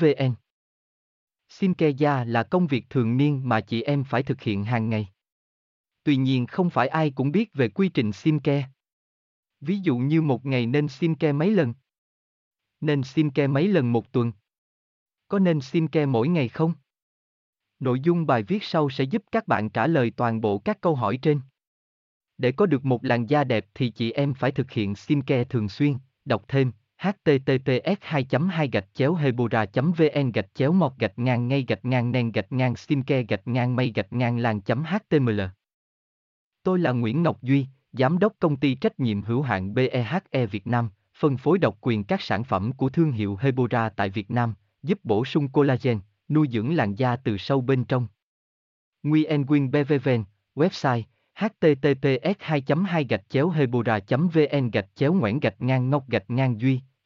vn Skincare da là công việc thường niên mà chị em phải thực hiện hàng ngày. Tuy nhiên không phải ai cũng biết về quy trình skincare. Ví dụ như một ngày nên skincare mấy lần? Nên skincare mấy lần một tuần? Có nên skincare mỗi ngày không? Nội dung bài viết sau sẽ giúp các bạn trả lời toàn bộ các câu hỏi trên. Để có được một làn da đẹp thì chị em phải thực hiện skincare thường xuyên, đọc thêm https 2 2 gạch chéo hebora vn gạch chéo mọt gạch ngang ngay gạch ngang nen gạch ngang skincare gạch ngang mây gạch ngang làng html Tôi là Nguyễn Ngọc Duy, Giám đốc công ty trách nhiệm hữu hạn BEHE Việt Nam, phân phối độc quyền các sản phẩm của thương hiệu Hebora tại Việt Nam, giúp bổ sung collagen, nuôi dưỡng làn da từ sâu bên trong. Nguyen Quyên BVVN, website https 2 2 gạch chéo hebora vn gạch chéo ngoãn gạch ngang ngọc gạch ngang duy